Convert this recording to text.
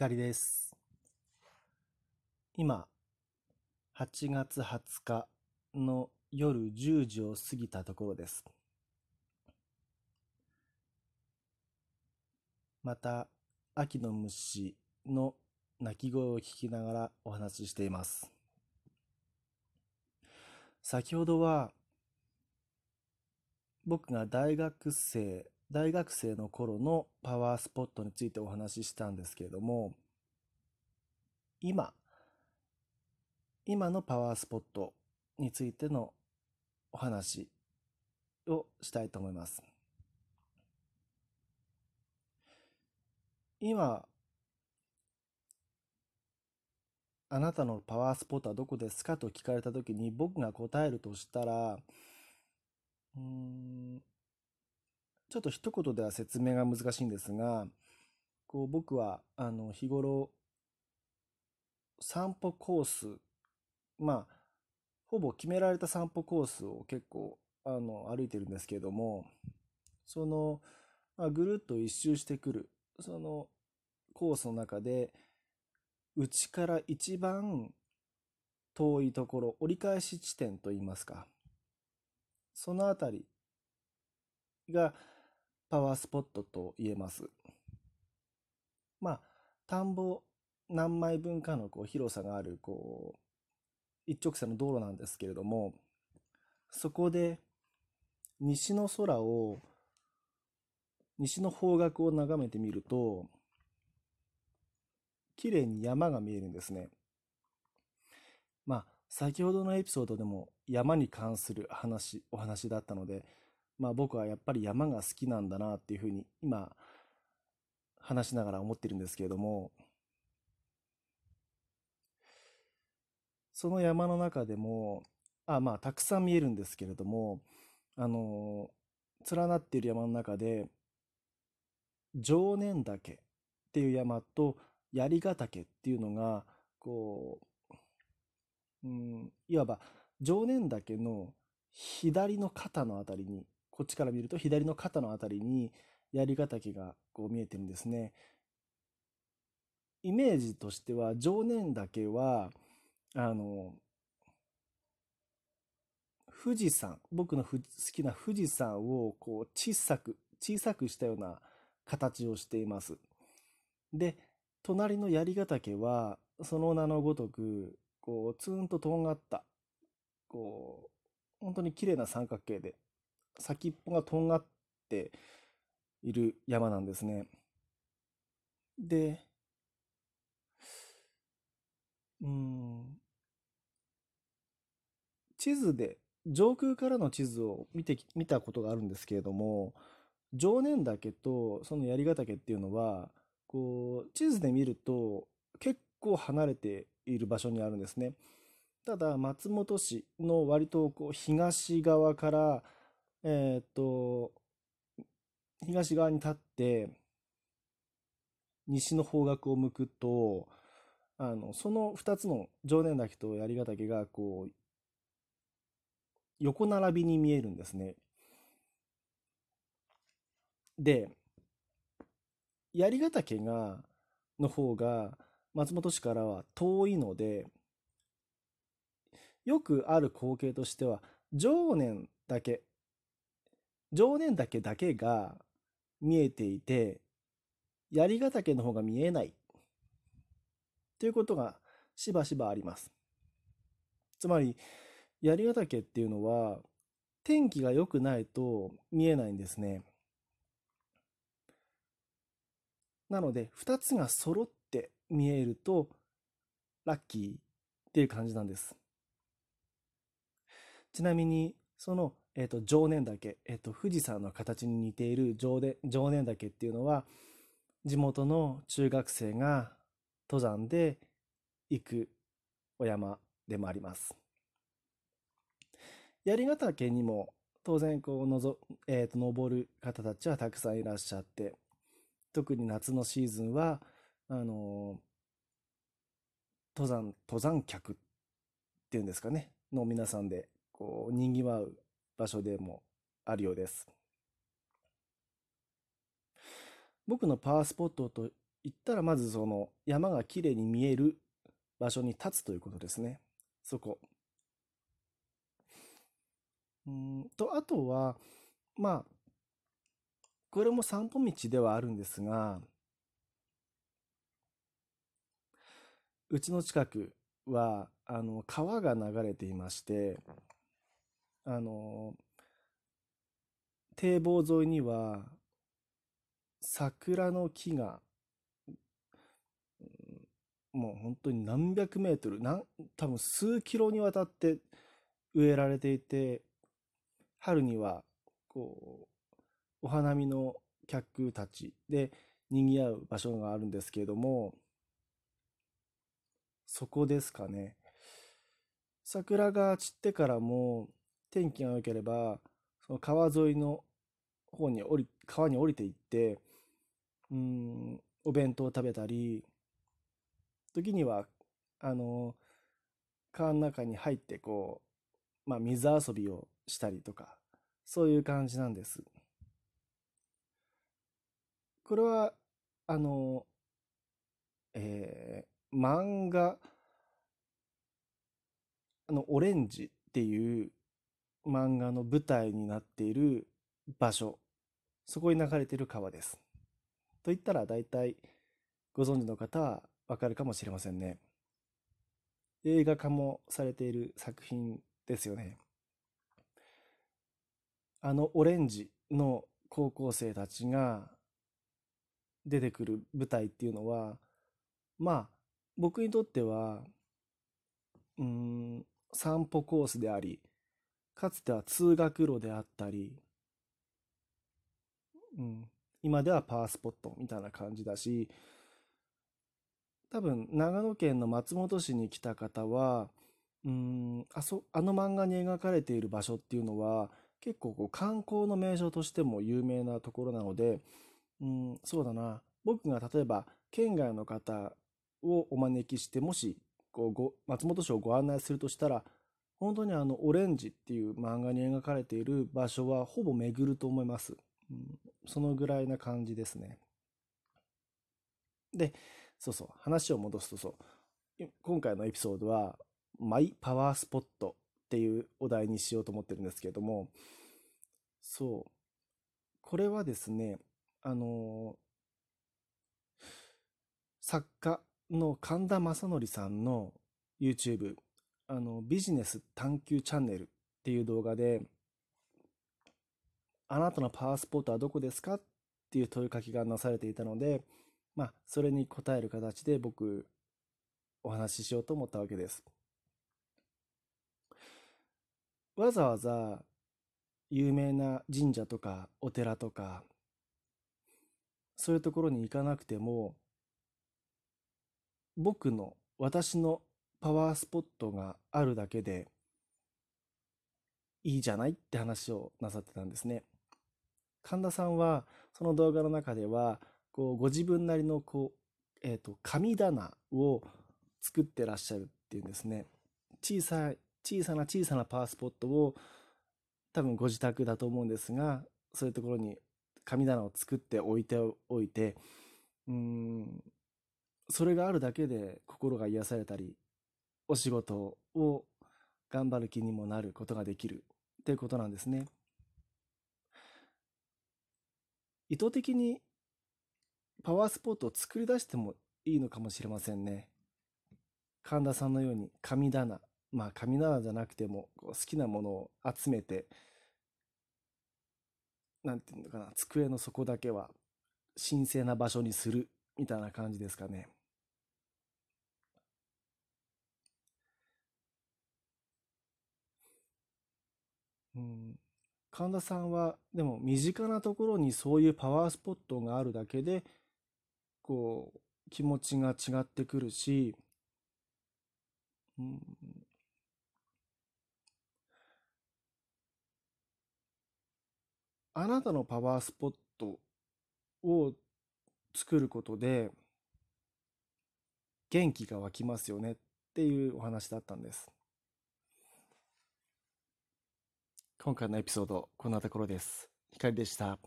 光です。今、8月20日の夜10時を過ぎたところです。また、秋の虫の鳴き声を聞きながらお話ししています。先ほどは、僕が大学生大学生の頃のパワースポットについてお話ししたんですけれども、今、今のパワースポットについてのお話をしたいと思います。今、あなたのパワースポットはどこですかと聞かれたときに僕が答えるとしたら、うん、ちょっと一言では説明が難しいんですが、こう僕はあの日頃散歩コース、まあ、ほぼ決められた散歩コースを結構あの歩いてるんですけれども、その、まあ、ぐるっと一周してくる、そのコースの中で、内から一番遠いところ、折り返し地点といいますか、そのあたりが、パワースポットと言えます。まあ、田んぼ何枚分かのこう広さがあるこう一直線の道路なんですけれども、そこで西の空を、西の方角を眺めてみると、綺麗に山が見えるんですね。まあ、先ほどのエピソードでも山に関する話、お話だったので、まあ僕はやっぱり山が好きなんだなっていうふうに今話しながら思ってるんですけれども、その山の中でも、あまあたくさん見えるんですけれども、あの、連なっている山の中で、常念岳っていう山と槍ヶ岳っていうのが、こう、うん、いわば常念岳の左の肩のあたりにこっちから見ると左の肩のあたりに槍ヶ岳がこう見えてるんですね。イメージとしては常念岳はあの富士山僕の好きな富士山をこう小さく小さくしたような形をしています。で隣の槍ヶ岳はその名のごとくこうツーンととんがったこう本当に綺麗な三角形で先っぽがとんがっている山なんですね。で、うん、地図で、上空からの地図を見て、見たことがあるんですけれども、常念岳とその槍ヶ岳っていうのは、こう、地図で見ると結構離れている場所にあるんですね。ただ、松本市の割とこう東側からえっと、東側に立って、西の方角を向くと、あの、その2つの常念岳と槍ヶ岳が、こう、横並びに見えるんですね。で、槍ヶ岳が、の方が、松本市からは遠いので、よくある光景としては、常念岳常念岳だけが見えていて、槍ヶ岳の方が見えないということがしばしばあります。つまり、槍ヶ岳っていうのは天気が良くないと見えないんですね。なので、2つが揃って見えるとラッキーっていう感じなんです。ちなみに、そのえっ、ー、と、常念岳、えっ、ー、と、富士山の形に似ている常で常念岳っていうのは、地元の中学生が登山で行くお山でもあります。槍ヶ岳にも当然こうのぞ、えーと、登る方たちはたくさんいらっしゃって特に夏のシーズンはあの登山登山客っていうんですかねの皆さんでこうにぎわう場所でもあるようです。僕のパワースポットと言ったらまずその山がきれいに見える場所に立つということですね。そこ。うんと、あとは、まあ、これも散歩道ではあるんですが、うちの近くは、あの、川が流れていまして、あの、堤防沿いには、桜の木がもう本当に何百メートル、なん多分数キロにわたって植えられていて、春には、こう、お花見の客たちで賑わう場所があるんですけれども、そこですかね。桜が散ってからも天気が良ければ、その川沿いの方に降り、川に降りていって、うん、お弁当を食べたり、時には、あの、川の中に入ってこう、まあ水遊びをしたりとか、そういう感じなんです。これは、あの、えー、漫画、あの、オレンジっていう漫画の舞台になっている場所、そこに流れている川です。と言ったら大体ご存知の方はわかるかもしれませんね。映画化もされている作品ですよね。あのオレンジの高校生たちが出てくる舞台っていうのは、まあ、僕にとっては、うん、散歩コースであり、かつては通学路であったり、うん、今ではパワースポットみたいな感じだし、多分長野県の松本市に来た方はうんあそあの漫画に描かれている場所っていうのは結構こう観光の名所としても有名なところなのでうんそうだな。僕が例えば県外の方をお招きしてもしこうご松本市をご案内するとしたら本当にあのオレンジっていう漫画に描かれている場所はほぼ巡ると思います。うん、そのぐらいな感じですね。で、そうそう、話を戻すとそう、今回のエピソードは、マイパワースポットっていうお題にしようと思ってるんですけれども、そう、これはですね、あの作家の神田正則さんの YouTube、あの、ビジネス探求チャンネルっていう動画で、あなたのパワースポットはどこですか？っていう問いかけがなされていたので、まあ、それに応える形で僕、お話ししようと思ったわけです。わざわざ有名な神社とかお寺とか、そういうところに行かなくても、僕の、私のパワースポットがあるだけでいいじゃないって話をなさってたんですね。神田さんはその動画の中ではこうご自分なりのこう、えーと、神棚を作ってらっしゃるっていうんですね小さ小さな小さなパワースポットを多分ご自宅だと思うんですがそういうところに神棚を作って置いておいてうんそれがあるだけで心が癒されたりお仕事を頑張る気にもなることができるっていうことなんですね。意図的にパワースポットを作り出してもいいのかもしれませんね。神田さんのように神棚、まあ神棚じゃなくても好きなものを集めて、なんていうのかな、机の底だけは神聖な場所にするみたいな感じですかね。うん、神田さんはでも身近なところにそういうパワースポットがあるだけでこう気持ちが違ってくるし、うん、あなたのパワースポットを作ることで元気が湧きますよねっていうお話だったんです。今回のエピソードこんなところです。光でした。